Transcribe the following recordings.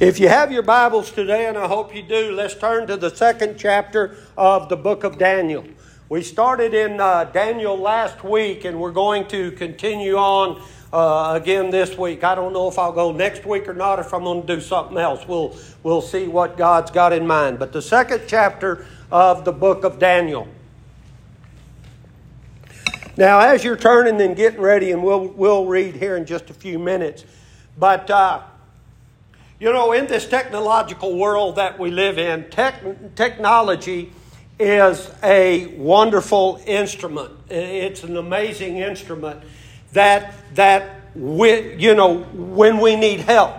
If you have your Bibles today, and I hope you do, let's turn to the second chapter of the book of Daniel. We started in uh, Daniel last week, and we're going to continue on uh, again this week. I don't know if I'll go next week or not, if I'm going to do something else. We'll, we'll see what God's got in mind. But the second chapter of the book of Daniel. Now, as you're turning and getting ready, and we'll, we'll read here in just a few minutes, but uh, you know, in this technological world that we live in, tech, technology is a wonderful instrument. It's an amazing instrument that that we, you know when we need help.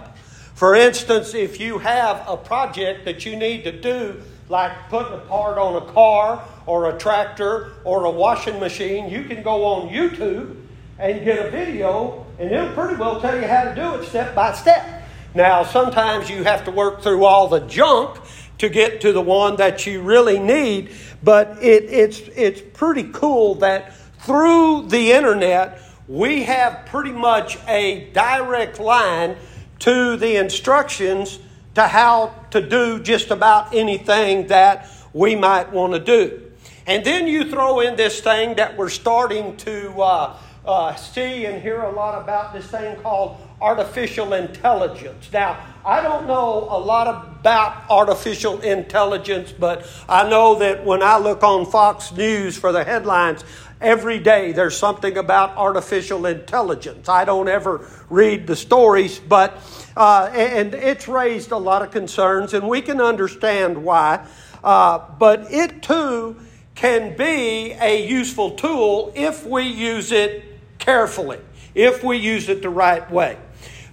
For instance, if you have a project that you need to do, like putting a part on a car or a tractor or a washing machine, you can go on YouTube and get a video, and it'll pretty well tell you how to do it step by step. Now, sometimes you have to work through all the junk to get to the one that you really need, but it, it's, it's pretty cool that through the internet, we have pretty much a direct line to the instructions to how to do just about anything that we might want to do. And then you throw in this thing that we're starting to uh, uh, see and hear a lot about this thing called artificial intelligence. Now, I don't know a lot about artificial intelligence, but I know that when I look on Fox News for the headlines, every day there's something about artificial intelligence. I don't ever read the stories, but uh, and it's raised a lot of concerns, and we can understand why. Uh, but it too can be a useful tool if we use it carefully, if we use it the right way.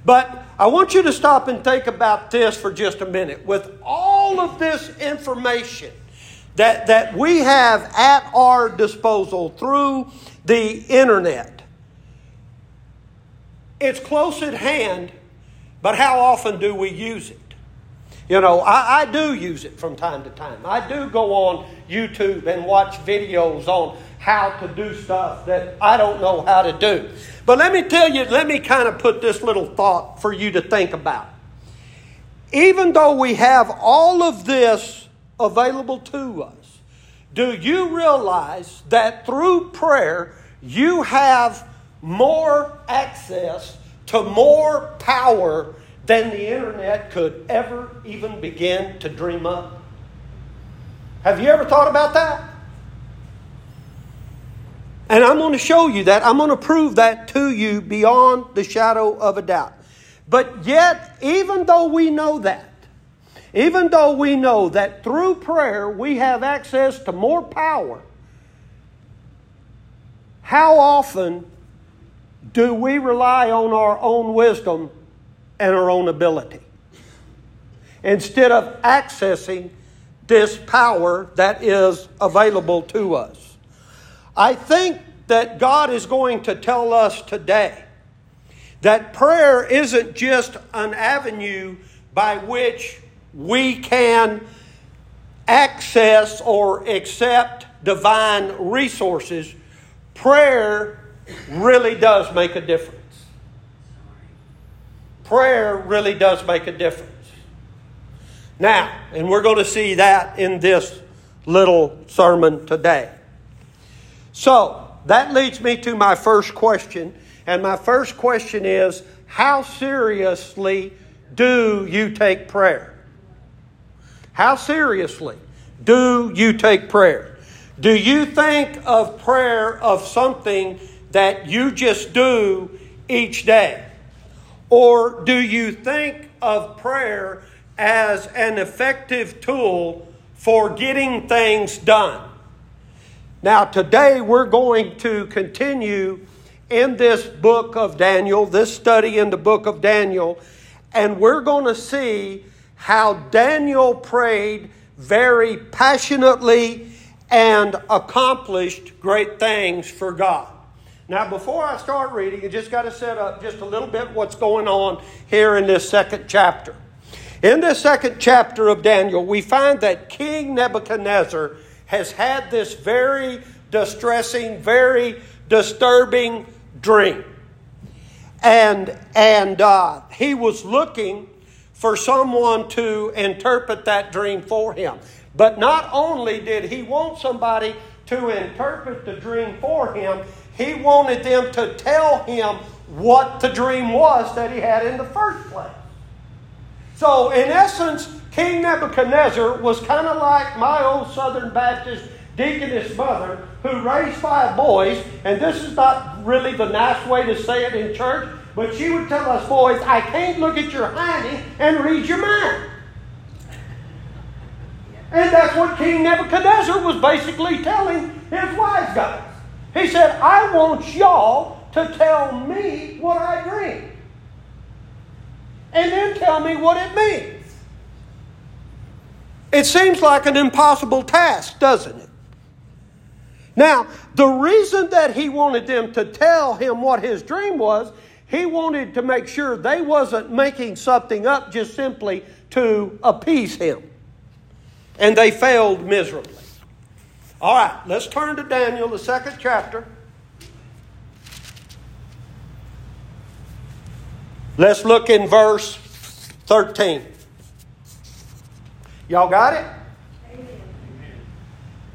But I want you to stop and think about this for just a minute. With all of this information that, that we have at our disposal through the internet, it's close at hand, but how often do we use it? You know, I, I, do use it from time to time. I do go on YouTube and watch videos on how to do stuff that I don't know how to do. But let me tell you, let me kind of put this little thought for you to think about. Even though we have all of this available to us, do you realize that through prayer you have more access to more power than the internet could ever even begin to dream up? Have you ever thought about that? And I'm going to show you that. I'm going to prove that to you beyond the shadow of a doubt. But yet, even though we know that, even though we know that through prayer we have access to more power, how often do we rely on our own wisdom and our own ability instead of accessing this power that is available to us? I think that God is going to tell us today that prayer isn't just an avenue by which we can access or accept divine resources. Prayer really does make a difference. Prayer really does make a difference. Now, and we're going to see that in this little sermon today. So, that leads me to my first question. And my first question is How seriously do you take prayer? How seriously do you take prayer? Do you think of prayer of something that you just do each day? Or do you think of prayer as an effective tool for getting things done? Now, today we're going to continue in this book of Daniel, this study in the book of Daniel, and we're going to see how Daniel prayed very passionately and accomplished great things for God. Now, before I start reading, I just got to set up just a little bit what's going on here in this second chapter. In this second chapter of Daniel, we find that King Nebuchadnezzar has had this very distressing, very disturbing dream. And, and uh, he was looking for someone to interpret that dream for him. But not only did he want somebody to interpret the dream for him, he wanted them to tell him what the dream was that he had in the first place. So, in essence, King Nebuchadnezzar was kind of like my old Southern Baptist deaconess mother who raised five boys, and this is not really the nice way to say it in church, but she would tell us boys, I can't look at your hiney and read your mind. And that's what King Nebuchadnezzar was basically telling his wise guys. He said, I want y'all to tell me what I dreamed. And then tell me what it means. It seems like an impossible task, doesn't it? Now, the reason that he wanted them to tell him what his dream was, he wanted to make sure they wasn't making something up just simply to appease him. And they failed miserably. All right, let's turn to Daniel, the second chapter. Let's look in verse 13. Y'all got it?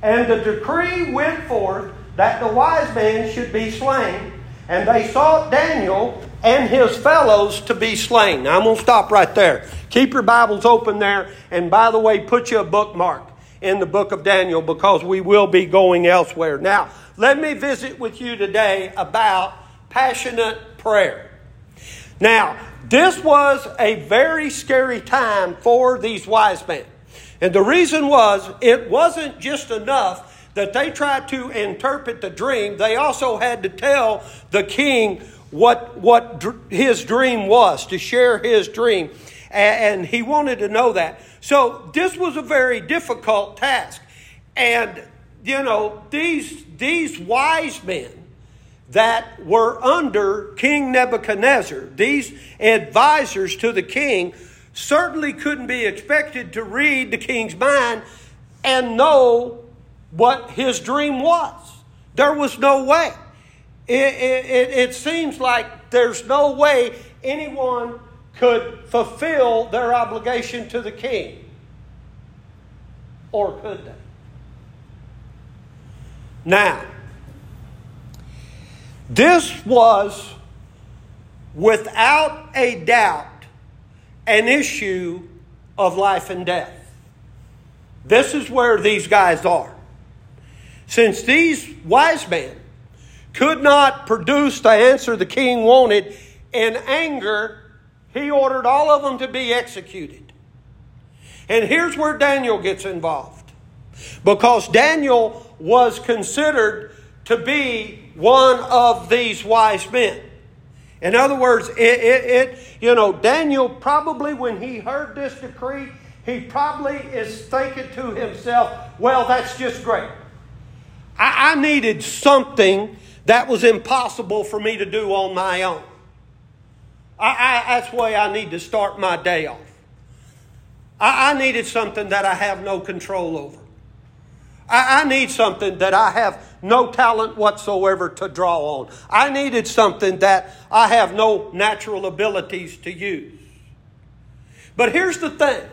And the decree went forth that the wise men should be slain, and they sought Daniel and his fellows to be slain. Now, I'm going to stop right there. Keep your Bibles open there, and by the way, put you a bookmark in the book of Daniel because we will be going elsewhere. Now, let me visit with you today about passionate prayer. Now, this was a very scary time for these wise men. And the reason was, it wasn't just enough that they tried to interpret the dream, they also had to tell the king what, what his dream was, to share his dream. And he wanted to know that. So this was a very difficult task. And, you know, these, these wise men that were under King Nebuchadnezzar, these advisors to the king, certainly couldn't be expected to read the king's mind and know what his dream was. There was no way. It, it, it, seems like there's no way anyone could fulfill their obligation to the king. Or could they? Now, this was without a doubt an issue of life and death. This is where these guys are. Since these wise men could not produce the answer the king wanted, in anger, he ordered all of them to be executed. And here's where Daniel gets involved. Because Daniel was considered to be one of these wise men. In other words, it, it, it, you know, Daniel probably, when he heard this decree, he probably is thinking to himself, well, that's just great. I, I needed something that was impossible for me to do on my own. I, I, that's the way I need to start my day off. I, I needed something that I have no control over. I, I need something that I have no talent whatsoever to draw on. I needed something that I have no natural abilities to use. But here's the thing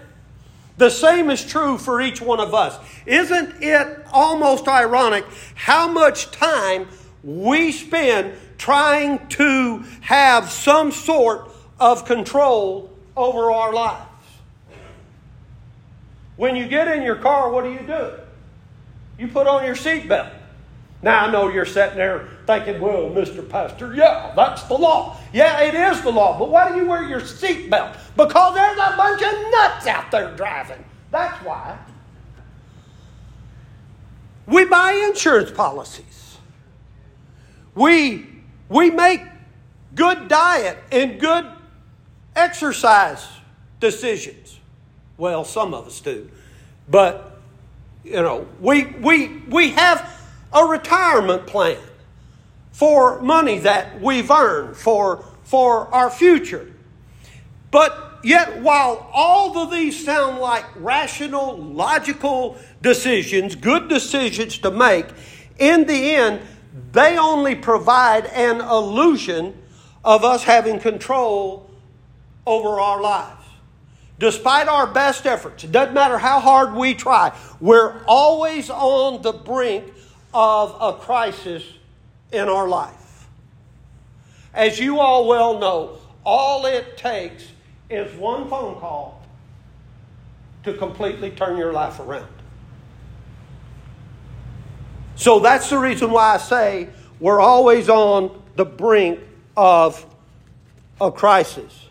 the same is true for each one of us. Isn't it almost ironic how much time we spend trying to have some sort of control over our lives? When you get in your car, what do you do? You put on your seatbelt. Now I know you're sitting there thinking, well, Mr. Pastor, yeah, that's the law. Yeah, it is the law. But why do you wear your seatbelt? Because there's a bunch of nuts out there driving. That's why. We buy insurance policies. We, we make good diet and good exercise decisions. Well, some of us do. But, you know, we, we, we have a retirement plan for money that we've earned for, for our future. But yet, while all of these sound like rational, logical decisions, good decisions to make, in the end, they only provide an illusion of us having control over our lives. Despite our best efforts, it doesn't matter how hard we try, we're always on the brink of a crisis in our life. As you all well know, all it takes is one phone call to completely turn your life around. So that's the reason why I say we're always on the brink of a crisis.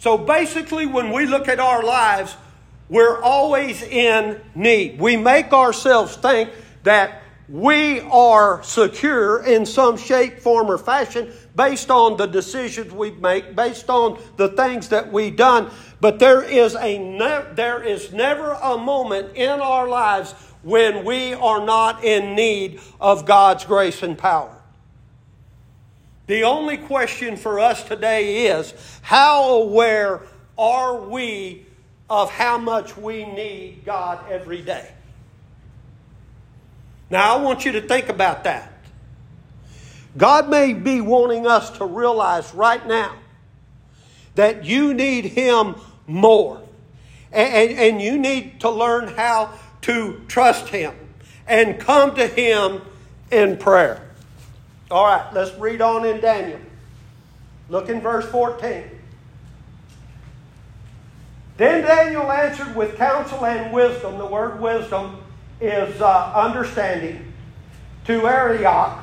So basically, when we look at our lives, we're always in need. We make ourselves think that we are secure in some shape, form, or fashion based on the decisions we make, based on the things that we've done. But there is, a ne- there is never a moment in our lives when we are not in need of God's grace and power. The only question for us today is how aware are we of how much we need God every day? Now, I want you to think about that. God may be wanting us to realize right now that you need Him more. And, and, and, you need to learn how to trust Him and come to Him in prayer. All right, let's read on in Daniel. Look in verse 14. Then Daniel answered with counsel and wisdom. The word wisdom is uh, understanding. To Arioch,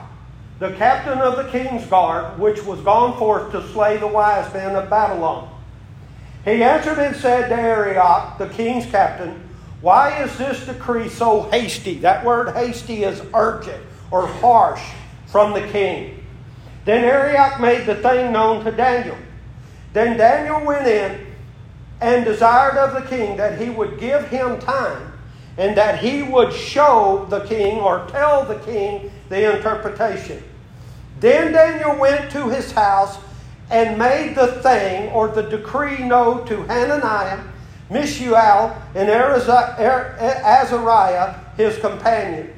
the captain of the king's guard, which was gone forth to slay the wise men of Babylon. He answered and said to Arioch, the king's captain, Why is this decree so hasty? That word hasty is urgent or harsh from the king. Then Arioch made the thing known to Daniel. Then Daniel went in and desired of the king that he would give him time and that he would show the king or tell the king the interpretation. Then Daniel went to his house and made the thing or the decree known to Hananiah, Mishael, and er-, Azariah, his companions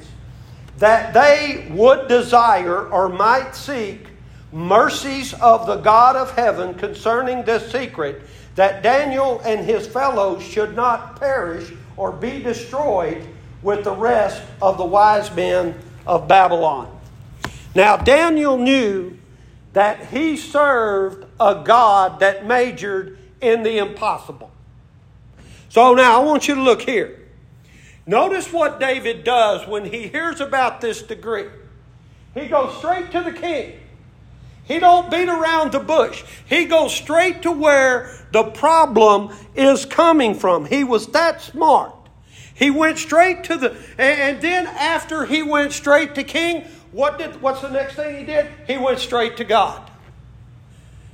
that they would desire or might seek mercies of the God of heaven concerning this secret, that Daniel and his fellows should not perish or be destroyed with the rest of the wise men of Babylon. Now, Daniel knew that he served a God that majored in the impossible. So now I want you to look here. Notice what David does when he hears about this degree. He goes straight to the king. He don't beat around the bush. He goes straight to where the problem is coming from. He was that smart. He went straight to the and then after he went straight to king, what did what's the next thing he did? He went straight to God.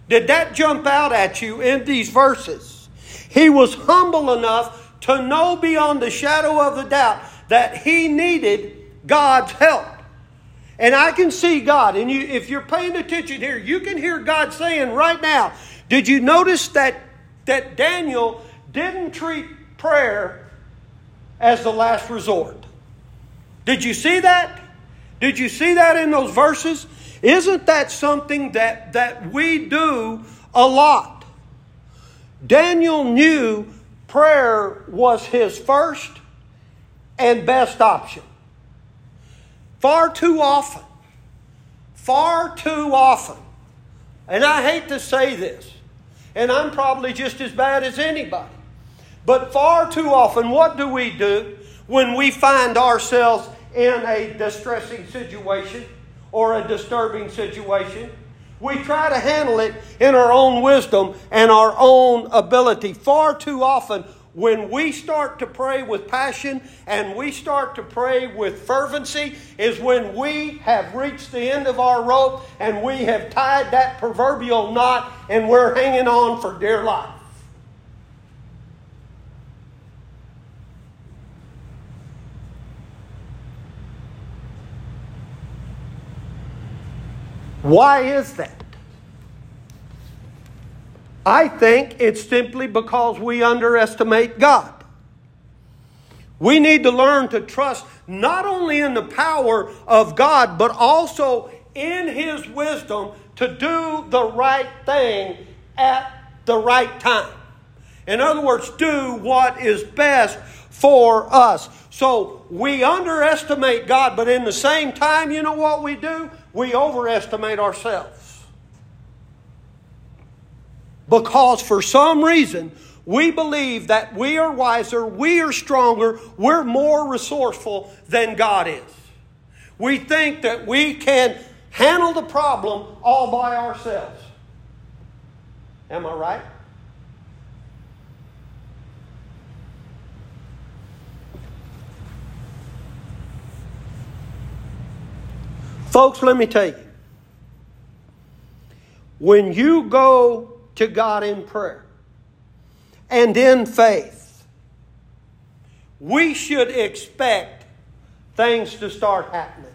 Did that jump out at you in these verses? He was humble enough to know beyond the shadow of the doubt that he needed God's help. And I can see God, and you, if you're paying attention here, you can hear God saying right now, did you notice that, that Daniel didn't treat prayer as the last resort? Did you see that? Did you see that in those verses? Isn't that something that, that we do a lot? Daniel knew prayer was his first and best option. Far too often, far too often, and I hate to say this, and I'm probably just as bad as anybody, but far too often, what do we do when we find ourselves in a distressing situation or a disturbing situation? We try to handle it in our own wisdom and our own ability. Far too often, when we start to pray with passion and we start to pray with fervency, is when we have reached the end of our rope and we have tied that proverbial knot and we're hanging on for dear life. Why is that? I think it's simply because we underestimate God. We need to learn to trust not only in the power of God, but also in His wisdom to do the right thing at the right time. In other words, do what is best for us. So we underestimate God, but in the same time, you know what we do? We overestimate ourselves. Because for some reason, we believe that we are wiser, we are stronger, we're more resourceful than God is. We think that we can handle the problem all by ourselves. Am I right? Folks, let me tell you. When you go to God in prayer and in faith, we should expect things to start happening.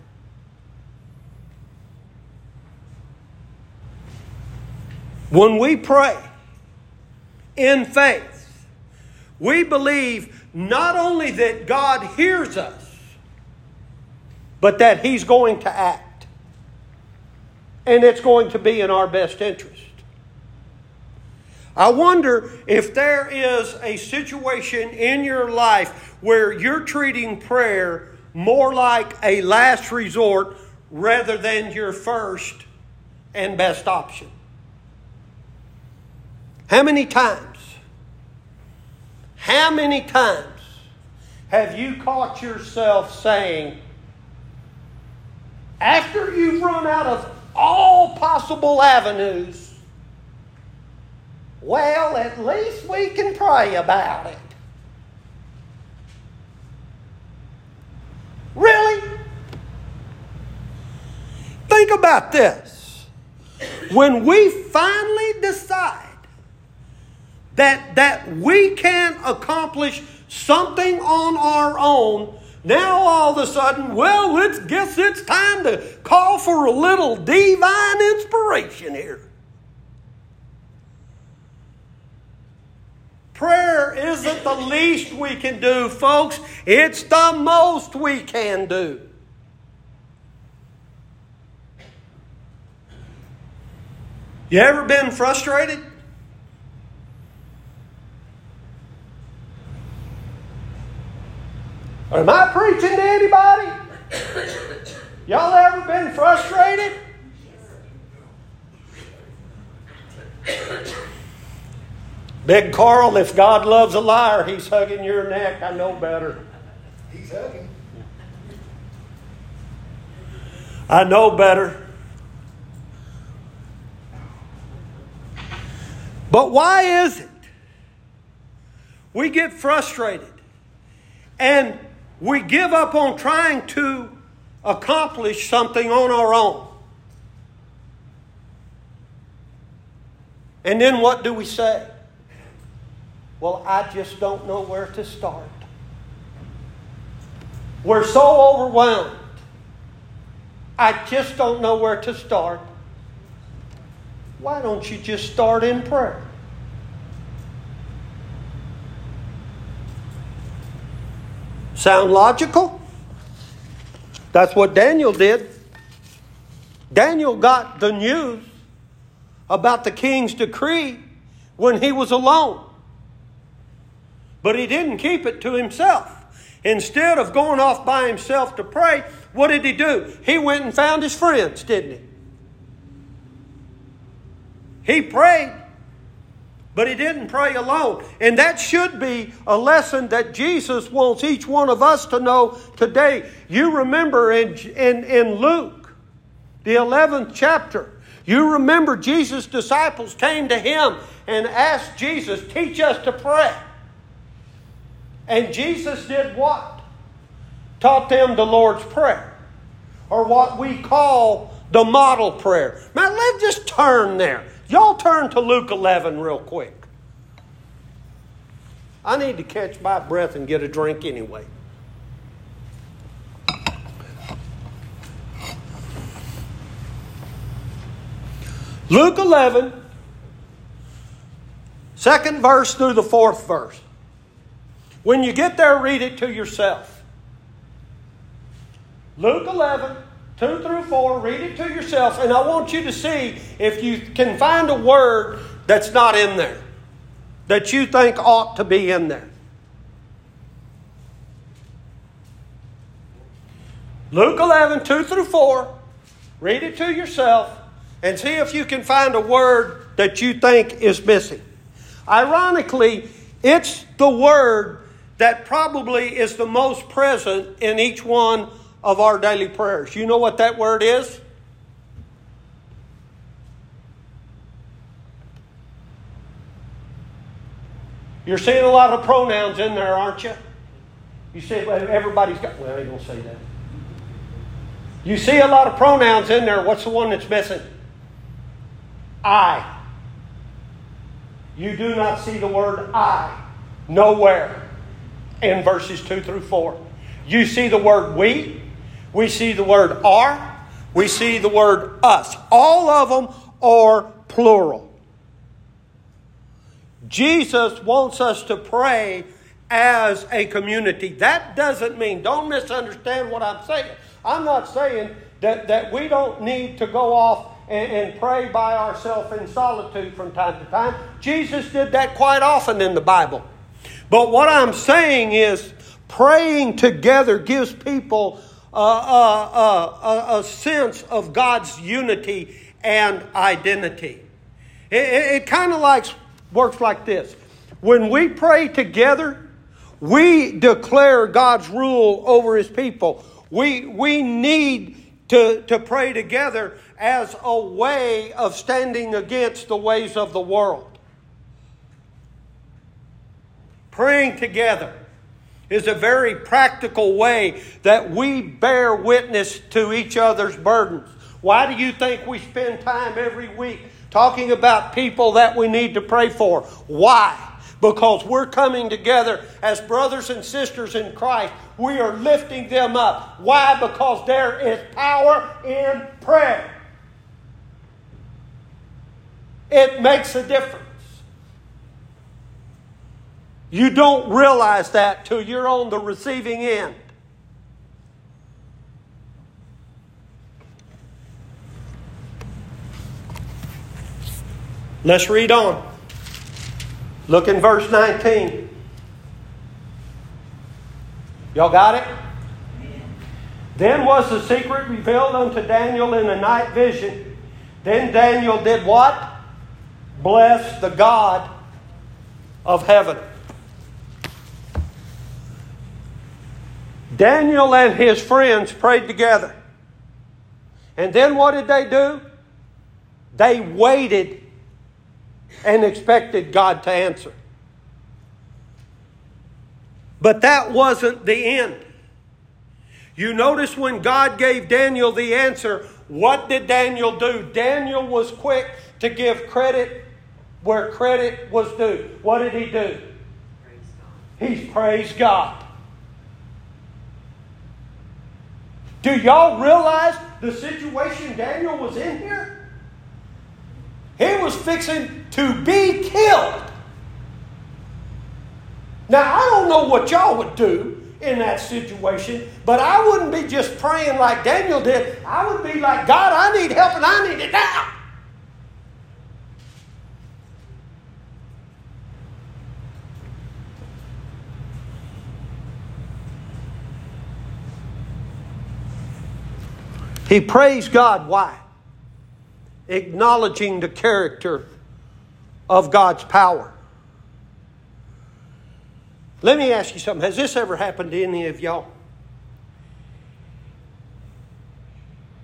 When we pray in faith, we believe not only that God hears us, but that He's going to act. And it's going to be in our best interest. I wonder if there is a situation in your life where you're treating prayer more like a last resort rather than your first and best option. How many times? How many times have you caught yourself saying, after you've run out of all possible avenues, well, at least we can pray about it. Really? Think about this. When we finally decide that, that we can accomplish something on our own, now all of a sudden, well, let's guess it's time to call for a little divine inspiration here. Prayer isn't the least we can do, folks. It's the most we can do. You ever been frustrated? Am I preaching to anybody? Y'all ever been frustrated? Big Carl, if God loves a liar, he's hugging your neck. I know better. He's hugging. I know better. But why is it we get frustrated and we give up on trying to accomplish something on our own? And then what do we say? Well, I just don't know where to start. We're so overwhelmed. I just don't know where to start. Why don't you just start in prayer? Sound logical? That's what Daniel did. Daniel got the news about the king's decree when he was alone. But he didn't keep it to himself. Instead of going off by himself to pray, what did he do? He went and found his friends, didn't he? He prayed, but he didn't pray alone. And that should be a lesson that Jesus wants each one of us to know today. You remember in, in, in Luke, the 11th chapter, you remember Jesus' disciples came to him and asked Jesus, Teach us to pray. And Jesus did what? Taught them the Lord's Prayer, or what we call the model prayer. Now, let's just turn there. Y'all turn to Luke 11 real quick. I need to catch my breath and get a drink anyway. Luke 11, second verse through the fourth verse. When you get there, read it to yourself. Luke 11, 2 through 4, read it to yourself, and I want you to see if you can find a word that's not in there that you think ought to be in there? Luke 11, 2 through 4. Read it to yourself and see if you can find a word that you think is missing. Ironically, it's the word that probably is the most present in each one of our daily prayers. You know what that word is? You're seeing a lot of pronouns in there, aren't you? You see, everybody's got, well, I don't say that. You see a lot of pronouns in there. What's the one that's missing? I. You do not see the word I nowhere in verses 2 through 4. You see the word we, we see the word our, we see the word us. All of them are plural. Jesus wants us to pray as a community. That doesn't mean, don't misunderstand what I'm saying. I'm not saying that, that we don't need to go off and, and pray by ourselves in solitude from time to time. Jesus did that quite often in the Bible. But what I'm saying is, praying together gives people a, sense of God's unity and identity. It, it, it kind of like works like this. When we pray together, we declare God's rule over His people. We, we need to, to pray together as a way of standing against the ways of the world. Praying together is a very practical way that we bear witness to each other's burdens. Why do you think we spend time every week talking about people that we need to pray for? Why? because we're coming together as brothers and sisters in Christ. We are lifting them up. Why? Because there is power in prayer. It makes a difference. You don't realize that till you're on the receiving end. Let's read on. Look in verse 19. Y'all got it? Then was the secret revealed unto Daniel in a night vision. Then Daniel did what? Bless the God of heaven. Daniel and his friends prayed together. And then what did they do? They waited and expected God to answer. But that wasn't the end. You notice when God gave Daniel the answer, what did Daniel do? Daniel was quick to give credit where credit was due. What did he do? He praised God. Do y'all realize the situation Daniel was in here? He was fixing to be killed. Now, I don't know what y'all would do in that situation, but I wouldn't be just praying like Daniel did. I would be like, God, I need help and I need it now. He praised God. Why? acknowledging the character of God's power. Let me ask you something. Has this ever happened to any of y'all?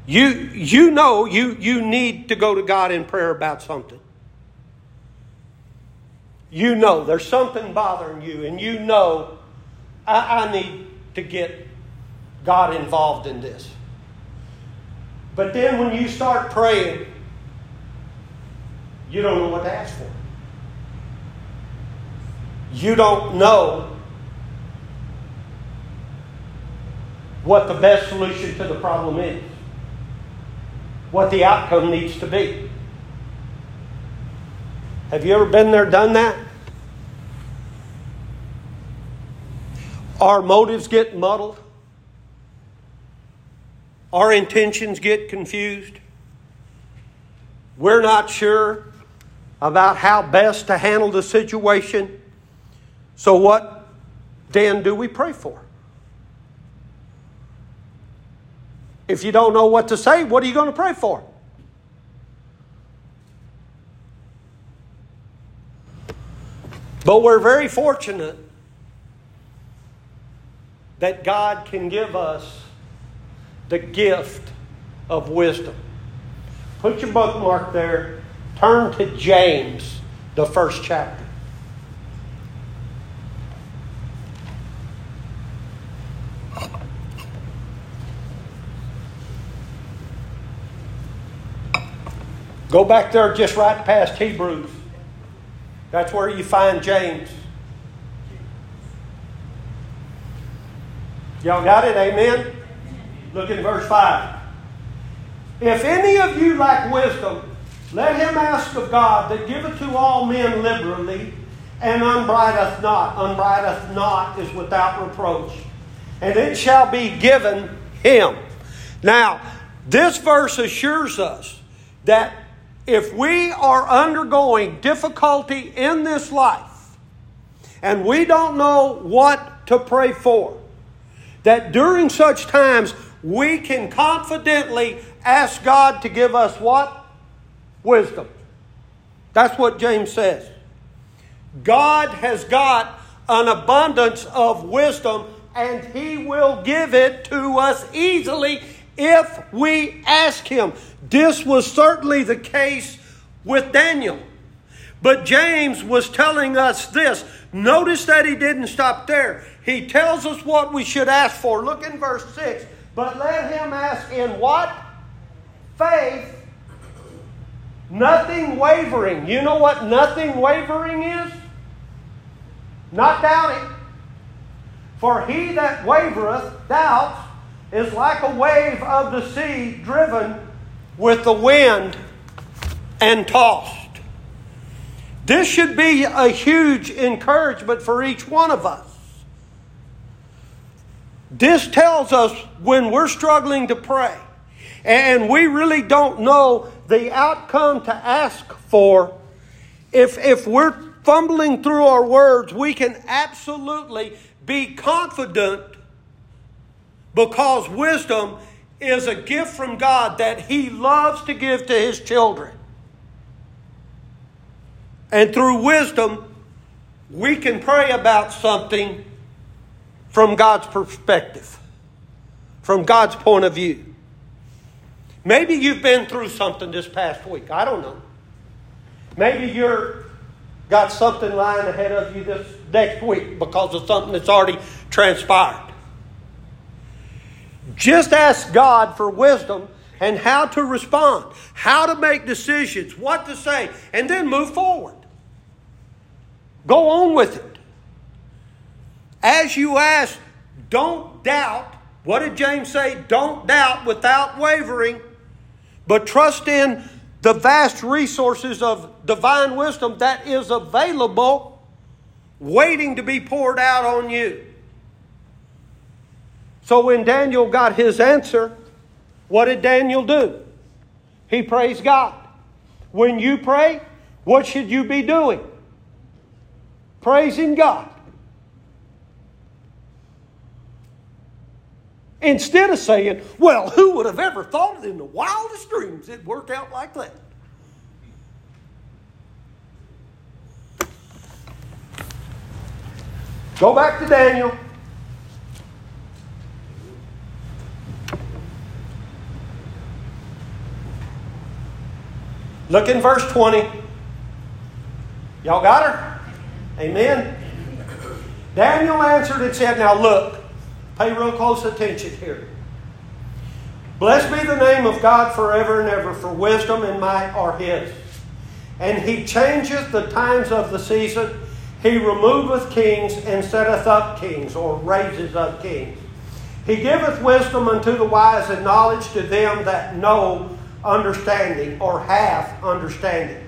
You, you know you, you need to go to God in prayer about something. You know there's something bothering you, and you know I, I need to get God involved in this. But then when you start praying, you don't know what to ask for. You don't know what the best solution to the problem is, what the outcome needs to be. Have you ever been there, done that? Our motives get muddled. Our intentions get confused. We're not sure about how best to handle the situation. So, what then do we pray for? If you don't know what to say, what are you going to pray for? But we're very fortunate that God can give us the gift of wisdom. Put your bookmark there. Turn to James, the first chapter. Go back there just right past Hebrews. That's where you find James. Y'all got it? Amen? Look at verse 5. If any of you lack wisdom, let him ask of God that giveth to all men liberally and upbraideth not. Upbraideth not is without reproach. And it shall be given him. Now, this verse assures us that if we are undergoing difficulty in this life and we don't know what to pray for, that during such times we can confidently ask God to give us what? Wisdom. That's what James says. God has got an abundance of wisdom and He will give it to us easily if we ask Him. This was certainly the case with Daniel. But James was telling us this. Notice that he didn't stop there. He tells us what we should ask for. Look in verse 6. But let him ask in what? Faith, nothing wavering. You know what nothing wavering is? Not doubting. For he that wavereth, doubts, is like a wave of the sea driven with the wind and tossed. This should be a huge encouragement for each one of us. This tells us when we're struggling to pray and we really don't know the outcome to ask for, if, if we're fumbling through our words, we can absolutely be confident because wisdom is a gift from God that He loves to give to His children. And through wisdom, we can pray about something from God's perspective, from God's point of view. Maybe you've been through something this past week. I don't know. Maybe you're got something lying ahead of you this next week because of something that's already transpired. Just ask God for wisdom and how to respond, how to make decisions, what to say, and then move forward. Go on with it. As you ask, don't doubt. What did James say? Don't doubt without wavering, but trust in the vast resources of divine wisdom that is available, waiting to be poured out on you. So when Daniel got his answer, what did Daniel do? He praised God. When you pray, what should you be doing? Praising God. Instead of saying, well, who would have ever thought it in the wildest dreams it'd work out like that? Go back to Daniel. Look in verse 20. Y'all got her? Amen. Daniel answered and said, Now look, pay real close attention here. Blessed be the name of God forever and ever, for wisdom and might are His. And He changeth the times of the season. He removeth kings and setteth up kings, or raises up kings. He giveth wisdom unto the wise and knowledge to them that know understanding or have understanding.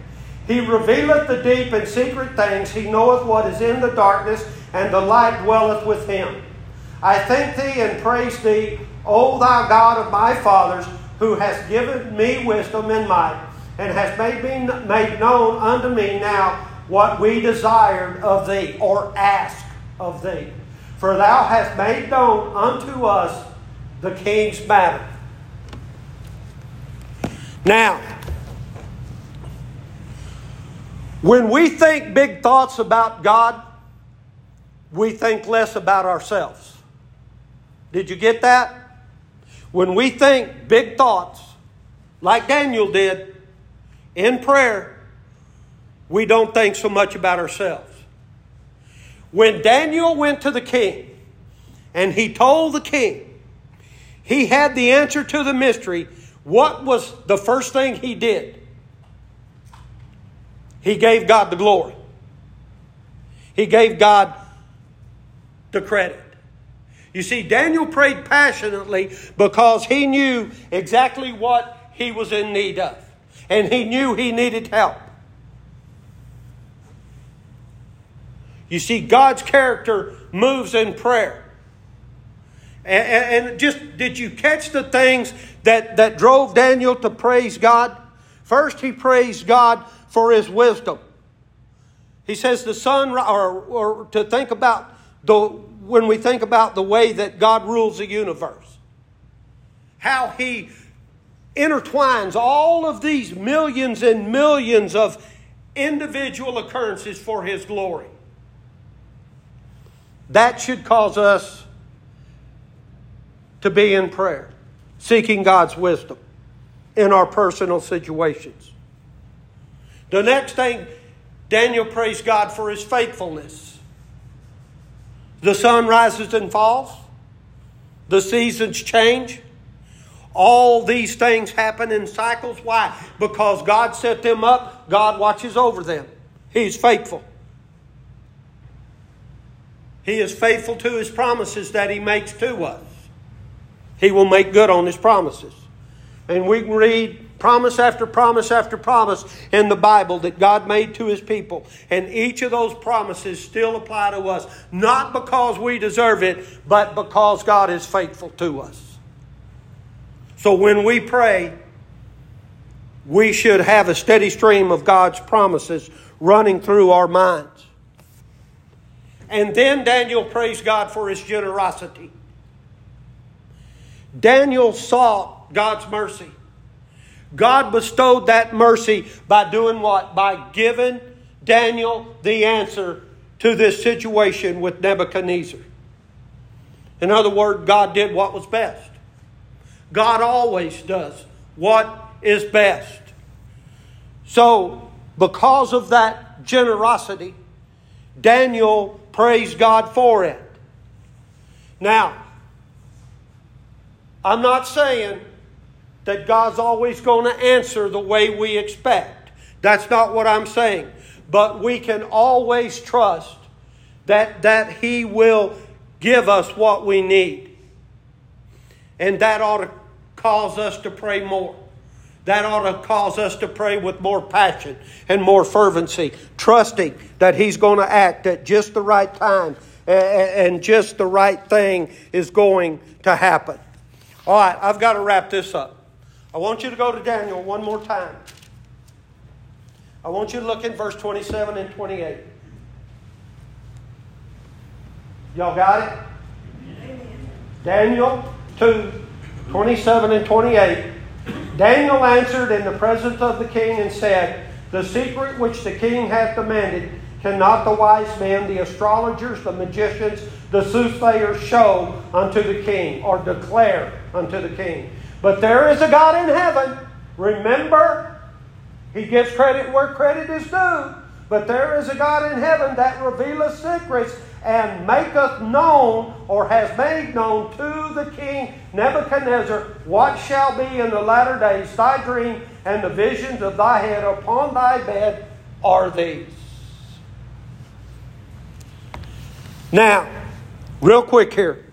He revealeth the deep and secret things. He knoweth what is in the darkness, and the light dwelleth with him. I thank thee and praise thee, O thou God of my fathers, who hast given me wisdom and might, and hast made, me, made known unto me now what we desired of thee, or asked of thee. For thou hast made known unto us the king's matter. Now, when we think big thoughts about God, we think less about ourselves. Did you get that? When we think big thoughts, like Daniel did in prayer, we don't think so much about ourselves. When Daniel went to the king and he told the king he had the answer to the mystery, what was the first thing he did? He gave God the glory. He gave God the credit. You see, Daniel prayed passionately because he knew exactly what he was in need of. And he knew he needed help. You see, God's character moves in prayer. And, and, just did you catch the things that, that drove Daniel to praise God? First, he praised God for his wisdom. He says the sun, or, or to think about the, when we think about the way that God rules the universe, how he intertwines all of these millions and millions of individual occurrences for his glory. That should cause us to be in prayer, seeking God's wisdom in our personal situations. The next thing, Daniel praised God for his faithfulness. The sun rises and falls, the seasons change. All these things happen in cycles. Why? Because God set them up, God watches over them. He's faithful. He is faithful to his promises that he makes to us. He will make good on his promises. And we can read promise after promise after promise in the Bible that God made to his people. And each of those promises still apply to us, not because we deserve it, but because God is faithful to us. So when we pray, we should have a steady stream of God's promises running through our minds. And then Daniel praised God for his generosity. Daniel sought God's mercy. God bestowed that mercy by doing what? By giving Daniel the answer to this situation with Nebuchadnezzar. In other words, God did what was best. God always does what is best. So, because of that generosity, Daniel praised God for it. Now, I'm not saying that God's always going to answer the way we expect. That's not what I'm saying. But we can always trust that, that He will give us what we need. And that ought to cause us to pray more. That ought to cause us to pray with more passion and more fervency, trusting that He's going to act at just the right time and just the right thing is going to happen. All right, I've got to wrap this up. I want you to go to Daniel one more time. I want you to look in verse 27 and 28. Y'all got it? Amen. Daniel 2 27 and 28. Daniel answered in the presence of the king and said, The secret which the king hath demanded cannot the wise men, the astrologers, the magicians, the soothsayers show unto the king or declare unto the king. But there is a God in heaven. Remember, he gives credit where credit is due. But there is a God in heaven that revealeth secrets and maketh known or has made known to the king Nebuchadnezzar what shall be in the latter days. Thy dream and the visions of thy head upon thy bed are these. Now, real quick here.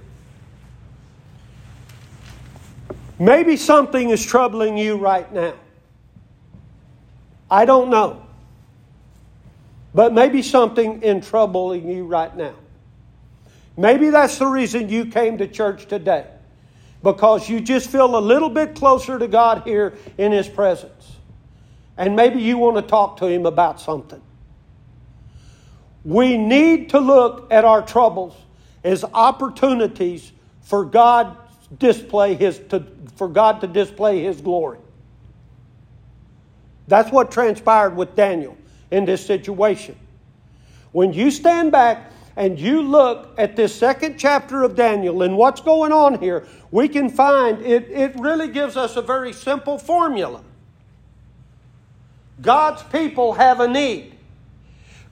Maybe something is troubling you right now. I don't know. But maybe something in troubling you right now. Maybe that's the reason you came to church today. Because you just feel a little bit closer to God here in His presence. and maybe you want to talk to him about something. We need to look at our troubles as opportunities for God display his to, for God to display his glory. That's what transpired with Daniel in this situation. When you stand back and you look at this second chapter of Daniel and what's going on here, we can find it, it really gives us a very simple formula. God's people have a need.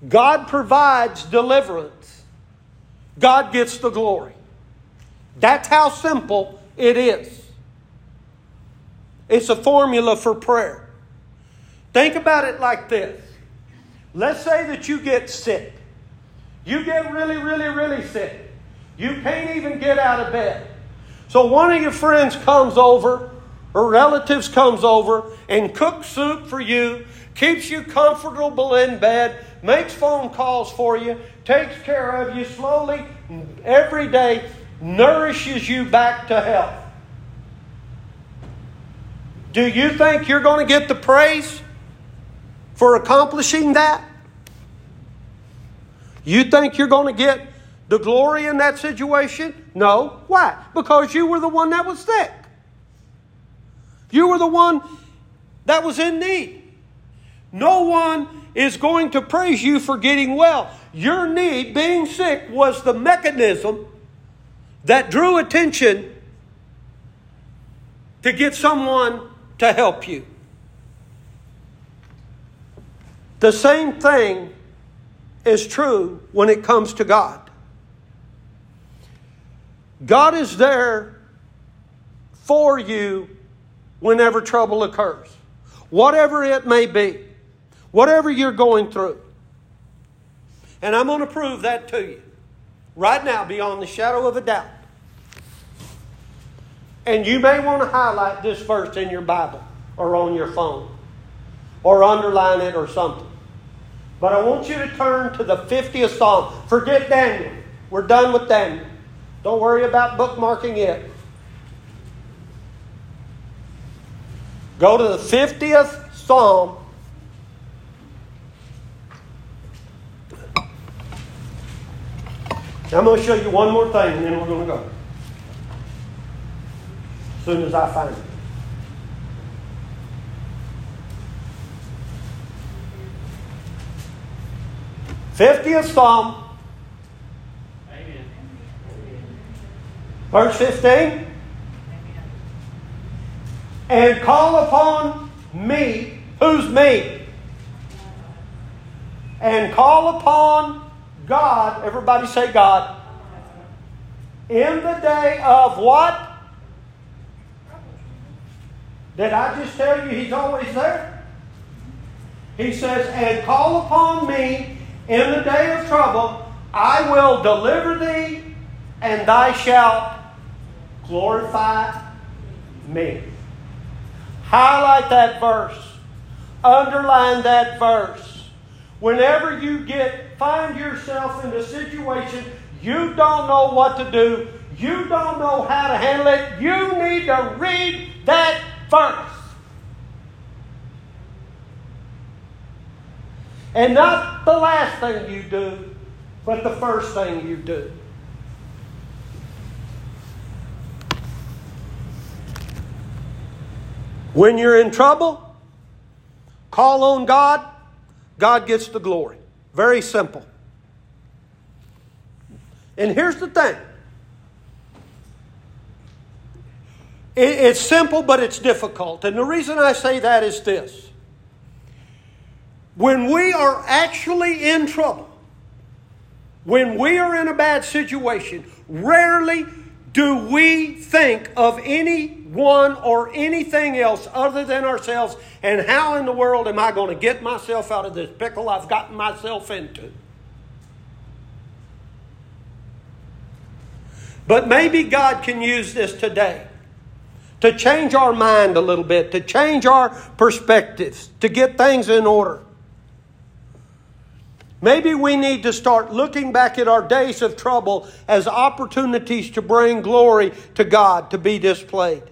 God provides deliverance. God gets the glory. That's how simple it is. It's a formula for prayer. Think about it like this. Let's say that you get sick. You get really, really, really sick. You can't even get out of bed. So one of your friends comes over, or relatives comes over, and cooks soup for you, keeps you comfortable in bed, makes phone calls for you, takes care of you slowly, every day, nourishes you back to health. Do you think you're going to get the praise for accomplishing that? You think you're going to get the glory in that situation? No. Why? Because you were the one that was sick. You were the one that was in need. No one is going to praise you for getting well. Your need, being sick, was the mechanism that drew attention to get someone to help you. The same thing is true when it comes to God. God is there for you whenever trouble occurs, whatever it may be, whatever you're going through. And I'm going to prove that to you right now beyond the shadow of a doubt. And you may want to highlight this verse in your Bible or on your phone or underline it or something. But I want you to turn to the 50th Psalm. Forget Daniel. We're done with Daniel. Don't worry about bookmarking it. Go to the 50th Psalm. I'm going to show you one more thing and then we're going to go. As soon as I find it. 50th Psalm, Amen. verse 15. And call upon me. Who's me? And call upon God. Everybody say God. In the day of what? Did I just tell you he's always there? He says, and call upon me in the day of trouble, I will deliver thee, and thou shalt glorify me. Highlight that verse. Underline that verse. Whenever you get find yourself in a situation you don't know what to do, you don't know how to handle it, you need to read that verse. And not the last thing you do, but the first thing you do. When you're in trouble, call on God, God gets the glory. Very simple. And here's the thing it's simple, but it's difficult. And the reason I say that is this when we are actually in trouble, when we are in a bad situation, rarely do we think of anyone or anything else other than ourselves and how in the world am I going to get myself out of this pickle I've gotten myself into? But maybe God can use this today to change our mind a little bit, to change our perspectives, to get things in order. Maybe we need to start looking back at our days of trouble as opportunities to bring glory to God to be displayed.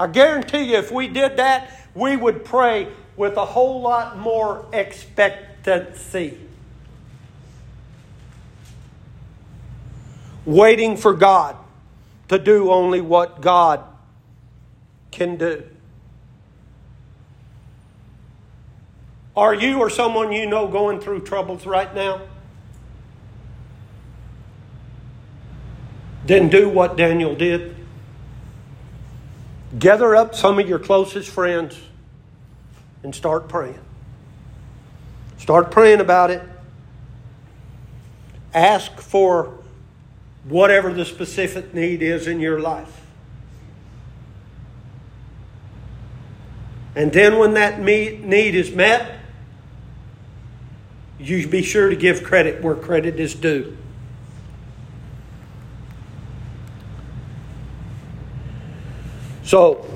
I guarantee you, if we did that, we would pray with a whole lot more expectancy. Waiting for God to do only what God can do. Are you or someone you know going through troubles right now? Then do what Daniel did. Gather up some of your closest friends and start praying. Start praying about it. Ask for whatever the specific need is in your life. And then when that need is met, you be sure to give credit where credit is due. So,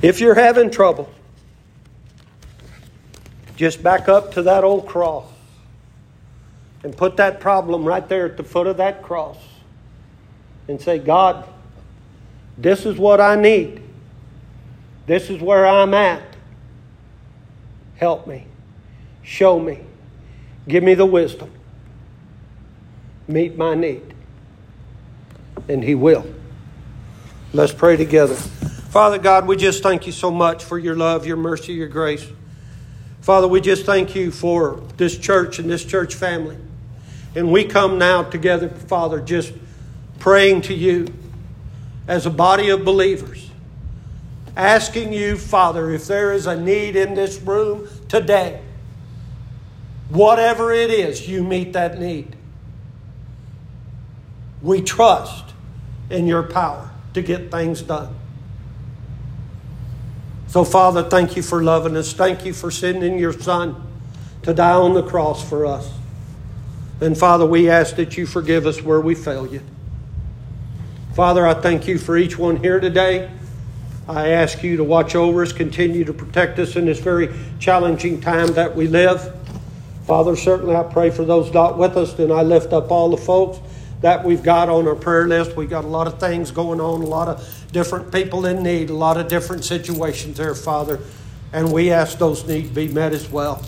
if you're having trouble, just back up to that old cross and put that problem right there at the foot of that cross and say, God, this is what I need. This is where I'm at. Help me. Show me. Give me the wisdom. Meet my need. And He will. Let's pray together. Father God, we just thank you so much for your love, your mercy, your grace. Father, we just thank you for this church and this church family. And we come now together, Father, just praying to you as a body of believers, asking you, Father, if there is a need in this room today, whatever it is, you meet that need. We trust in your power to get things done. So, Father, thank you for loving us. Thank you for sending your Son to die on the cross for us. And Father, we ask that you forgive us where we fail you. Father, I thank you for each one here today. I ask you to watch over us, continue to protect us in this very challenging time that we live. Father, certainly I pray for those not with us, and I lift up all the folks that we've got on our prayer list. We've got a lot of things going on, a lot of different people in need, a lot of different situations there, Father, and we ask those needs be met as well.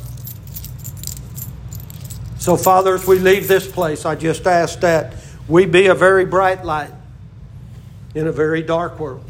So, Father, as we leave this place, I just ask that we be a very bright light in a very dark world.